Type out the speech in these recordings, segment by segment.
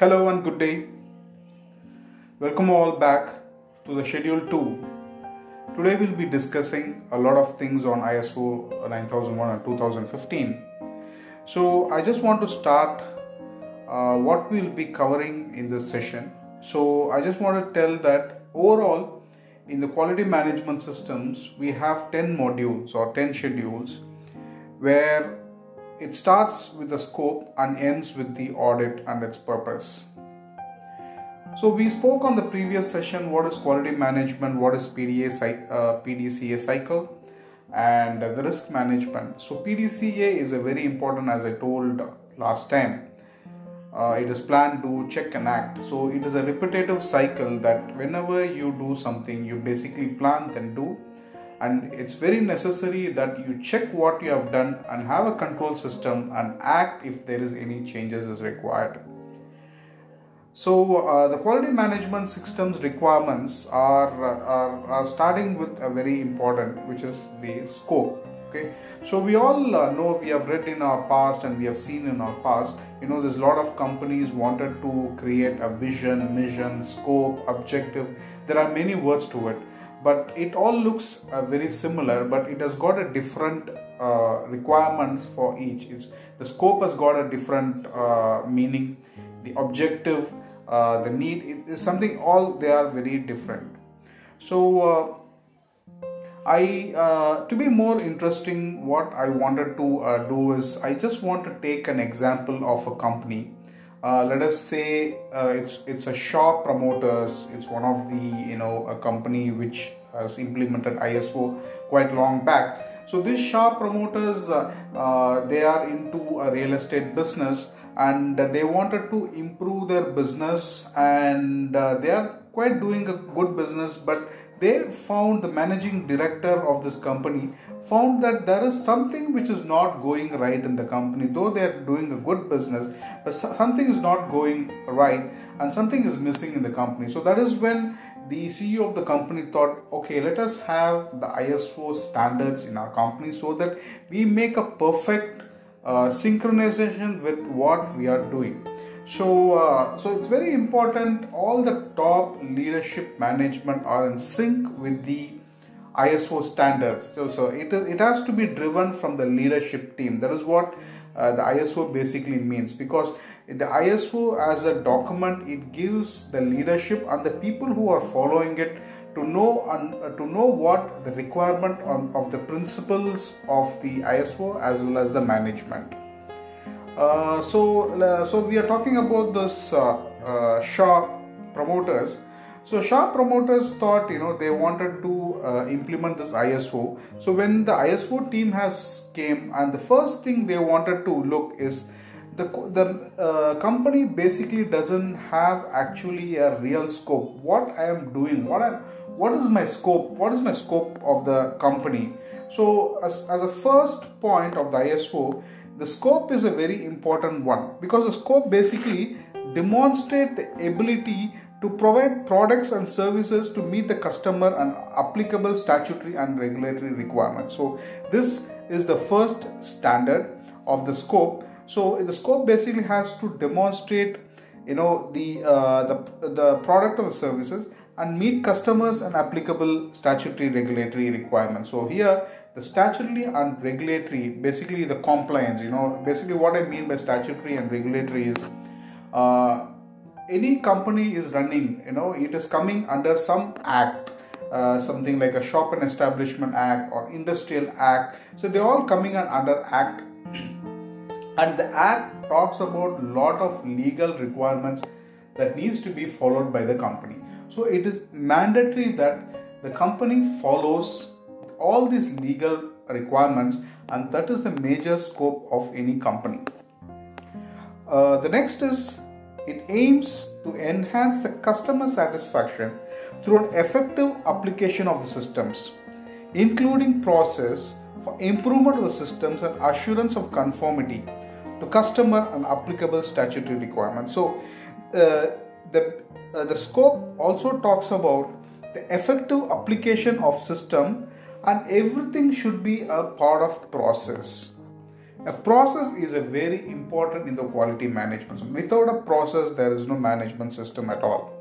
Hello and good day. Welcome all back to the schedule 2. Today we'll be discussing a lot of things on ISO 9001 and 2015. So I just want to start uh, what we'll be covering in this session. So I just want to tell that overall in the quality management systems we have 10 modules or 10 schedules where it starts with the scope and ends with the audit and its purpose. So we spoke on the previous session what is quality management, what is PDA, uh, PDCA cycle, and the risk management. So PDCA is a very important, as I told last time. Uh, it is planned to check and act. So it is a repetitive cycle that whenever you do something, you basically plan then do and it's very necessary that you check what you have done and have a control system and act if there is any changes is required. So uh, the quality management systems requirements are, are, are starting with a very important which is the scope okay? So we all uh, know we have read in our past and we have seen in our past you know there's a lot of companies wanted to create a vision mission scope objective. There are many words to it but it all looks uh, very similar but it has got a different uh, requirements for each. It's, the scope has got a different uh, meaning. The objective uh, the need is something all they are very different. So uh, I, uh, to be more interesting, what I wanted to do is I just want to take an example of a company uh, let us say uh, it's it's a shop promoters. It's one of the you know a company which has implemented iso quite long back. So these shop promoters uh, uh they are into a real estate business and they wanted to improve their business and uh, they are quite doing a good business but they found the managing director of this company found that there is something which is not going right in the company though they are doing a good business but something is not going right and something is missing in the company. So that is when the ceo of the company thought okay let us have the iso standards in our company so that we make a perfect uh, synchronization with what we are doing so, uh, so it's very important. All the top leadership management are in sync with the ISO standards. So, so it, it has to be driven from the leadership team. That is what uh, the ISO basically means because the ISO as a document it gives the leadership and the people who are following it to know uh, to know what the requirement on, of the principles of the ISO as well as the management. Uh, so, so we are talking about this uh, uh, shop promoters. So shop promoters thought, you know, they wanted to uh, implement this ISO. So when the ISO team has came, and the first thing they wanted to look is the the company basically doesn't have actually a real scope. What I am doing, what I, what is my scope? What is my scope of the company? So as as a first point of the ISO the scope is a very important one because the scope basically demonstrate the ability to provide products and services to meet the customer and applicable statutory and regulatory requirements. So this is the first standard of the scope. So the scope basically has to demonstrate you know the uh, the the product or the services and meet customers and applicable statutory regulatory requirements. So here the statutory and regulatory basically the compliance you know basically what i mean by statutory and regulatory is uh, any company is running you know it is coming under some act uh, something like a shop and establishment act or industrial act. So they're all coming under act. And the act talks about lot of legal requirements that needs to be followed by the company so it is mandatory that the company follows all these legal requirements and that is the major scope of any company. Uh, the next is it aims to enhance the customer satisfaction through an effective application of the systems, including process for improvement of the systems and assurance of conformity to customer and applicable statutory requirements. So, uh, the uh, the scope also talks about the effective application of system and everything should be a part of process. A process is a very important in the quality management. So without a process there is no management system at all.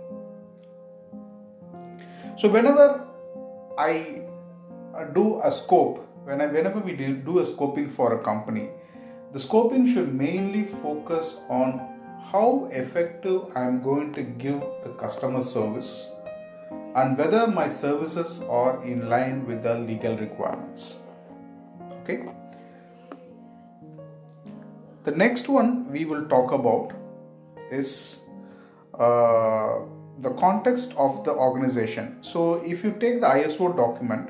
So whenever i uh, do a scope when I, whenever we do a scoping for a company the scoping should mainly focus on how effective i am going to give the customer service and whether my services are in line with the legal requirements okay the next one we will talk about is uh, the context of the organization. So, if you take the ISO document,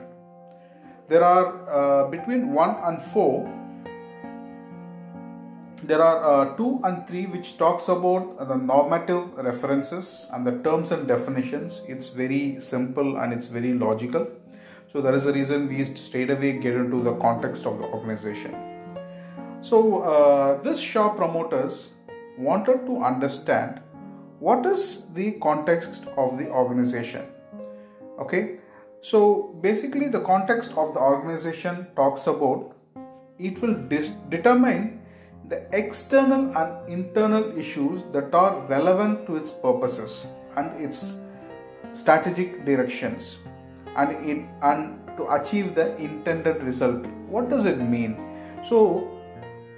there are uh, between 1 and 4 there are uh, 2 and 3 which talks about the normative references and the terms and definitions. It's very simple and it's very logical. So that is the reason we straight away get into the context of the organization. So, uh, this shop promoters wanted to understand what is the context of the organization. Okay, so basically, the context of the organization talks about it will dis- determine the external and internal issues that are relevant to its purposes and its strategic directions and it and to achieve the intended result what does it mean so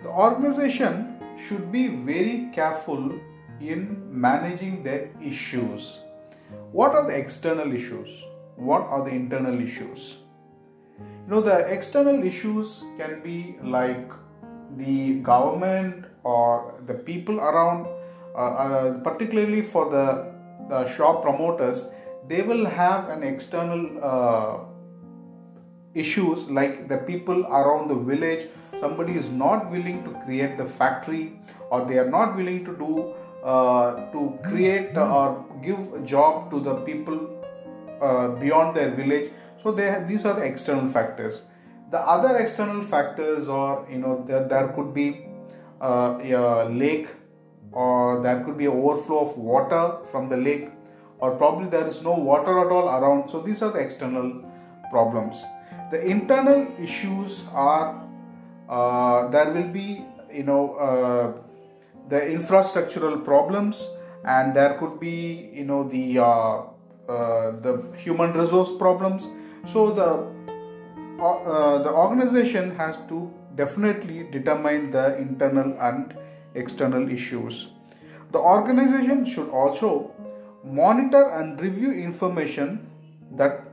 the organization should be very careful in managing their issues. What are the external issues? What are the internal issues? You know, the external issues can be like the government or the people around, uh, uh, particularly for the, the shop promoters, they will have an external uh, issues like the people around the village. Somebody is not willing to create the factory or they are not willing to do uh, to create or give a job to the people uh, beyond their village. So they have, these are the external factors the other external factors are you know there, there could be uh, a lake or there could be overflow of water from the lake or probably there is no water at all around. So these are the external problems. The internal issues are uh, there will be you know uh, the infrastructural problems and there could be you know the uh, the human resource problems. So the uh, the organization has to definitely determine the internal and external issues. The organization should also monitor and review information that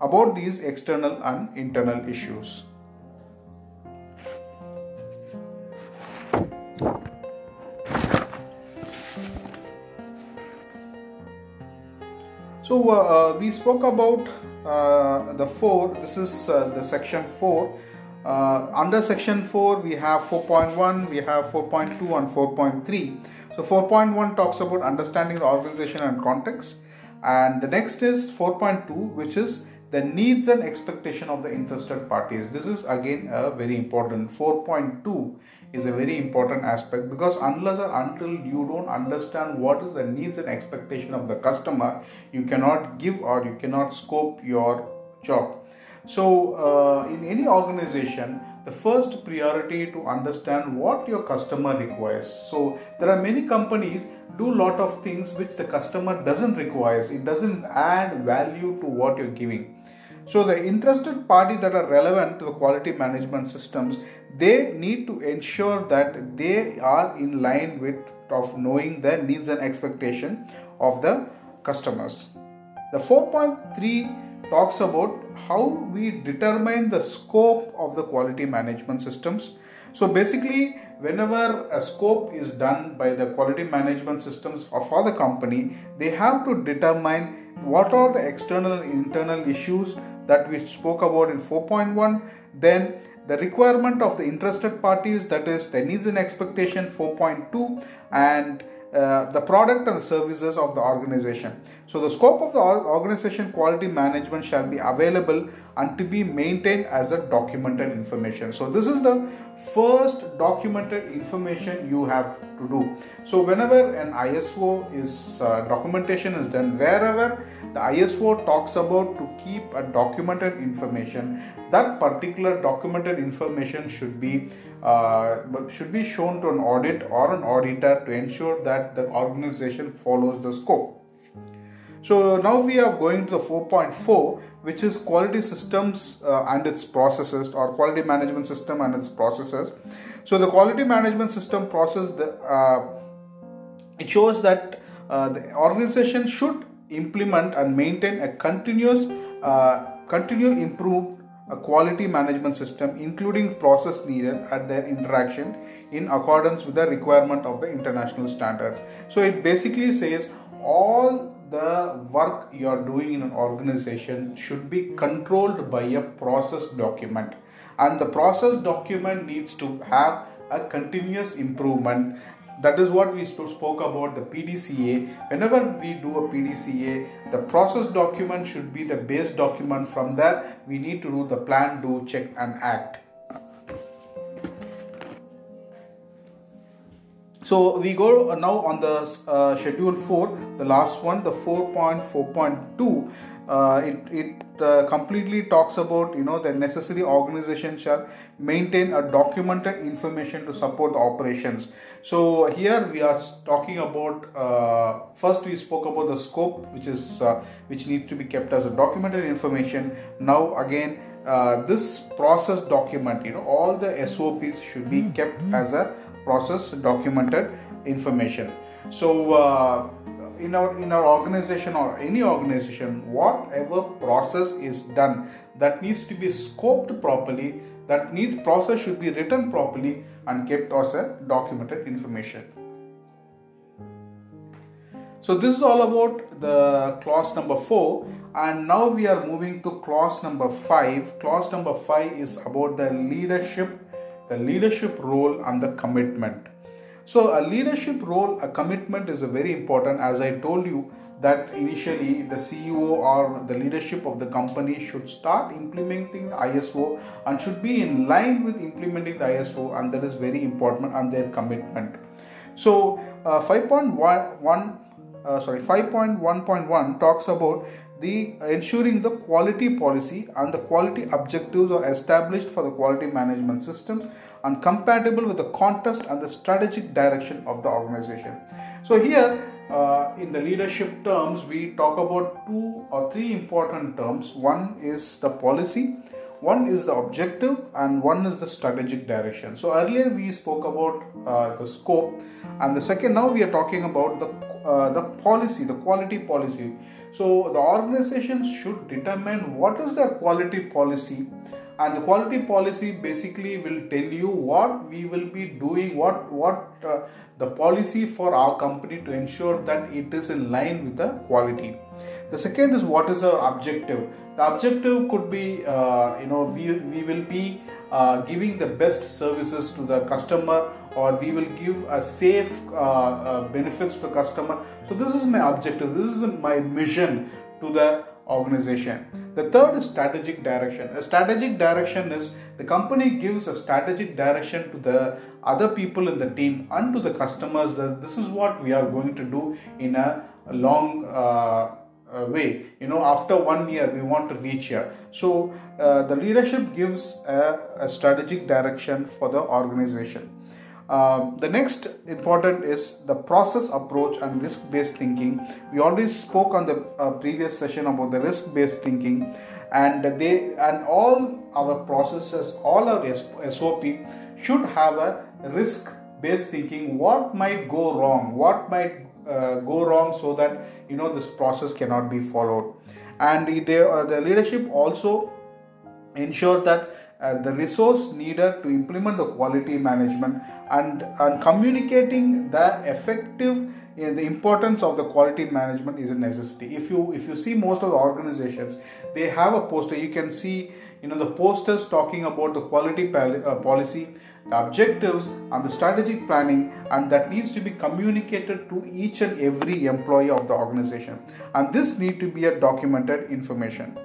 about these external and internal issues. So uh, uh, we spoke about uh, the four. This is the section four. Under section four, we have 4.1, we have 4.2, and 4.3. So 4.1 talks about understanding the organization and context, and the next is 4.2, which is the needs and expectation of the interested parties. This is again a very important. 4.2 is a very important aspect because unless or until you don't understand what is the needs and expectation of the customer you cannot give or you cannot scope your job. So uh, in any organization the first priority to understand what your customer requires. So there are many companies do lot of things which the customer doesn't requires. It doesn't add value to what you're giving so the interested party that are relevant to the quality management systems, they need to ensure that they are in line with of knowing the needs and expectation of the customers. The 4.3 talks about how we determine the scope of the quality management systems. So basically, whenever a scope is done by the quality management systems for the company, they have to determine what are the external and internal issues that we spoke about in 4.1 then the requirement of the interested parties that is the needs and expectation 4.2 and uh, the product and the services of the organization So the scope of the organization quality management shall be available and to be maintained as a documented information. So this is the first documented information you have to do. So whenever an ISO is uh, documentation is done, wherever the ISO talks about to keep a documented information, that particular documented information should be uh, should be shown to an audit or an auditor to ensure that the organization follows the scope. So now we are going to the 4.4 which is quality systems uh, and its processes or quality management system and its processes. So the quality management system process the, uh, it shows that uh, the organization should implement and maintain a continuous uh, continual improved a quality management system including process needed at their interaction in accordance with the requirement of the international standards so it basically says all the work you are doing in an organization should be controlled by a process document and the process document needs to have a continuous improvement that is what we spoke about the PDCA. Whenever we do a PDCA, the process document should be the base document. From there, we need to do the plan, do, check, and act. So we go now on the uh, schedule 4, the last one, the 4.4.2. Uh, it it uh, completely talks about you know the necessary organization shall maintain a documented information to support the operations. So here we are talking about uh, first we spoke about the scope which is uh, which needs to be kept as a documented information. Now again uh, this process document you know all the SOPs should be kept as a process documented information. So uh, in our in our organization or any organization whatever process is done that needs to be scoped properly that needs process should be written properly and kept as a documented information. So this is all about the clause number 4 and now we are moving to clause number 5 clause number 5 is about the leadership the leadership role and the commitment. So, a leadership role, a commitment is a very important. As I told you, that initially the CEO or the leadership of the company should start implementing the ISO and should be in line with implementing the ISO, and that is very important and their commitment. So, uh, 5.1 uh, sorry 5.1.1 talks about the ensuring the quality policy and the quality objectives are established for the quality management systems and compatible with the context and the strategic direction of the organization. So here uh, in the leadership terms we talk about two or three important terms. One is the policy one is the objective and one is the strategic direction. So earlier we spoke about uh, the scope and the second now we are talking about the uh, the policy the quality policy so the organization should determine what is the quality policy. And the quality policy basically will tell you what we will be doing what what uh, the policy for our company to ensure that it is in line with the quality. The second is what is our objective? The objective could be uh, you know we, we will be uh, giving the best services to the customer or we will give a safe uh, uh, benefits to the customer. So this is my objective. This is my mission to the organization. The third is strategic direction. A strategic direction is the company gives a strategic direction to the other people in the team and to the customers that this is what we are going to do in a, long uh, uh, way. You know after one year we want to reach here. So uh, the leadership gives a, a, strategic direction for the organization uh, the next important is the process approach and risk based thinking. We already spoke on the uh, previous session about the risk based thinking. And they and all our processes all our sop should have a risk based thinking. What might go wrong? What might uh, go wrong so that you know this process cannot be followed? And they, uh, the leadership also ensure that uh, the resource needed to implement the quality management and, and communicating the effective uh, the importance of the quality management is a necessity. If you if you see most of the organizations they have a poster. You can see you know the posters talking about the quality pal- uh, policy the objectives and the strategic planning and that needs to be communicated to each and every employee of the organization. And this need to be a documented information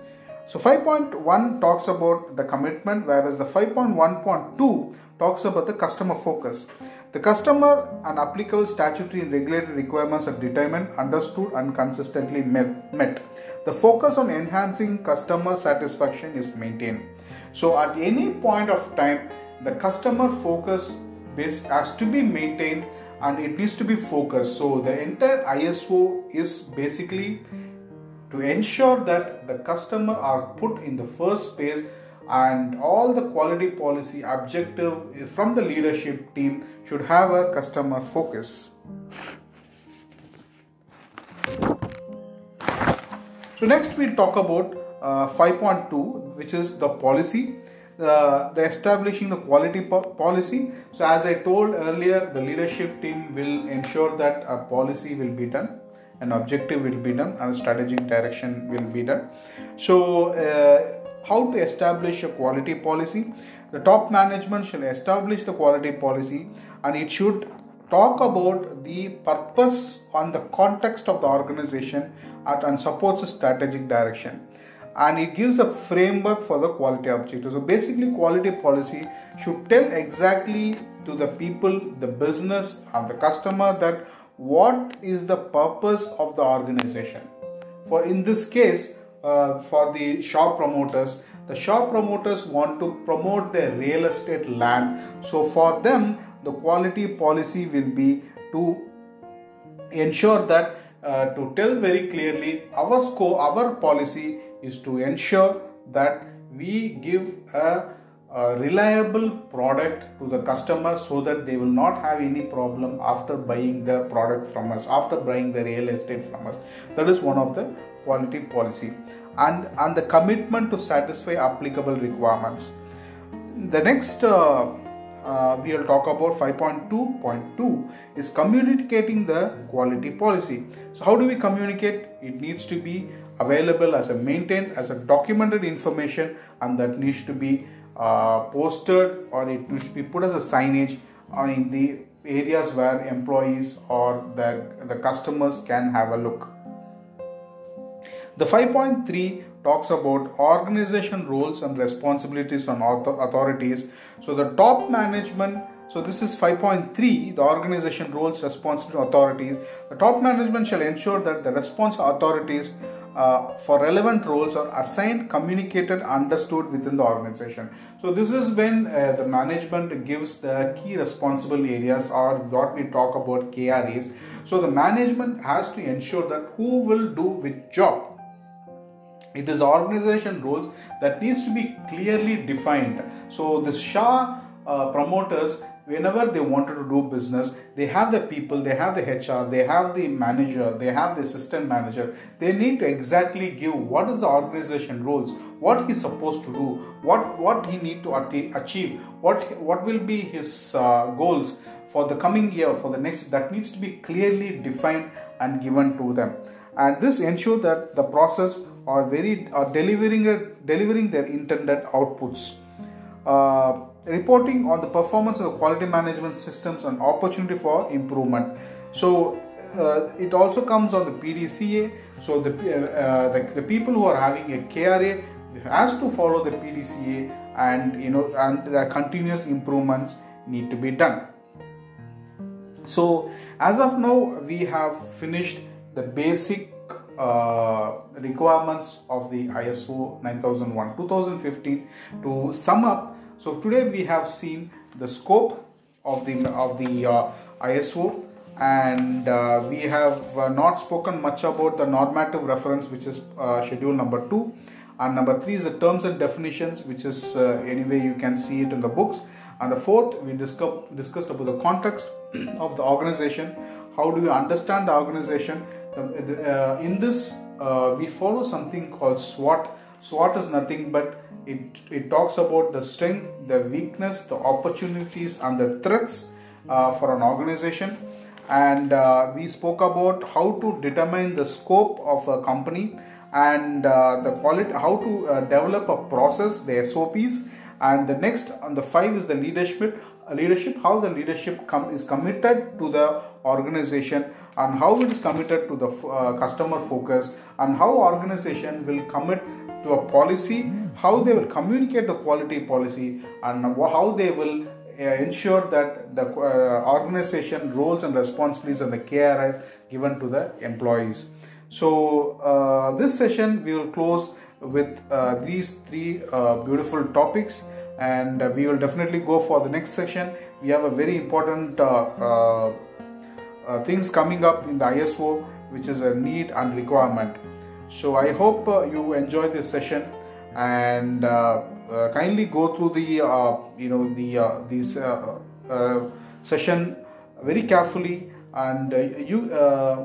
so 5.1 talks about the commitment whereas the 5.1.2 talks about the customer focus the customer and applicable statutory and regulatory requirements are determined, understood, and consistently met. The focus on enhancing customer satisfaction is maintained. So, at any point of time, the customer focus base has to be maintained and it needs to be focused so the entire iso is basically to ensure that the customer are put in the first place and all the quality policy objective from the leadership team should have a customer focus so next we'll talk about uh, 5.2 which is the policy the, the establishing the quality po- policy. So, as I told earlier, the leadership team will ensure that a policy will be done, an objective will be done, and a strategic direction will be done. So, uh, how to establish a quality policy? The top management shall establish the quality policy, and it should talk about the purpose and the context of the organization and supports a strategic direction and it gives a framework for the quality objective. So basically, quality policy should tell exactly to the people, the business, and the customer that what is the purpose of the organization. For in this case, uh, for the shop promoters, the shop promoters want to promote their real estate land. So for them, the quality policy will be to ensure that uh, to tell very clearly our scope, our policy is to ensure that we give a, a, reliable product to the customer so that they will not have any problem after buying the product from us after buying the real estate from us. That is one of the quality policy. And and the commitment to satisfy applicable requirements. The next uh, uh, we will talk about 5.2.2 is communicating the quality policy. So how do we communicate? It needs to be available as a maintained as a documented information and that needs to be uh, posted or it should be put as a signage in the areas where employees or the, the customers can have a look. The 5.3 talks about organization roles and responsibilities on authorities. So the top management so this is 5.3 the organization roles responsibility authorities. The top management shall ensure that the response authorities uh, for relevant roles are assigned, communicated, understood within the organization. So this is when uh, the management gives the key responsible areas or what we talk about KRAs. So the management has to ensure that who will do which job. It is organization roles that needs to be clearly defined. So the SHA uh, promoters whenever they wanted to do business they have the people they have the hr they have the manager they have the assistant manager. They need to exactly give what is the organization roles what he's supposed to do what what he need to achieve what what will be his uh, goals for the coming year for the next that needs to be clearly defined and given to them. And this ensure that the process are very are delivering delivering their intended outputs. Uh, reporting on the performance of the quality management systems and opportunity for improvement. So uh, it also comes on the PDCA. So the, uh, the, the people who are having a KRA has to follow the PDCA and you know and the continuous improvements need to be done. So as of now we have finished the basic uh, requirements of the ISO 9001 2015 to sum up so today we have seen the scope of the of the uh, ISO and uh, we have uh, not spoken much about the normative reference which is uh, schedule number 2 and number 3 is the terms and definitions which is uh, anyway you can see it in the books. And the fourth we discussed discussed about the context of the organization. How do you understand the organization? Uh, in this we follow something called SWOT SWOT is nothing but it, it talks about the strength, the weakness, the opportunities, and the threats uh, for an organization. And uh, we spoke about how to determine the scope of a company and uh, the quality how to uh, develop a process the sops and the next on the five is the leadership leadership how the leadership com- is committed to the organization and how it is committed to the uh, customer focus and how organization will commit to a policy how they will communicate the quality policy and how they will uh, ensure that the uh, organization roles and responsibilities and the care is given to the employees. So uh, this session we will close with uh, these three uh, beautiful topics and uh, we will definitely go for the next section we have a very important things coming up in the iso which is a need and requirement so i hope you enjoy this session and uh, kindly go through the uh, you know the uh, these session very carefully and you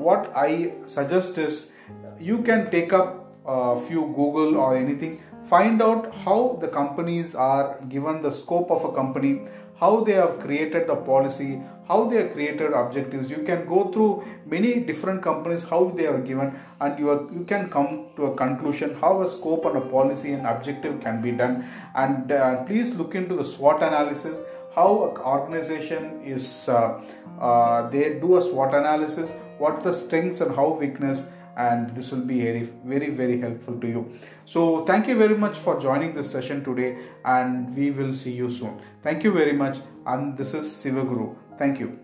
what i suggest is you can take up a few google or anything find out how the companies are given the scope of a company how they have created the policy how they have created objectives. You can go through many different companies how they are given and you are you can come to a conclusion how a scope and a policy and objective can be done. And uh, please look into the SWOT analysis how an organization is uh, uh, they do a SWOT analysis what the strengths and how weakness and this will be very very very helpful to you. So thank you very much for joining this session today and we will see you soon. Thank you very much and this is Sivaguru Thank you.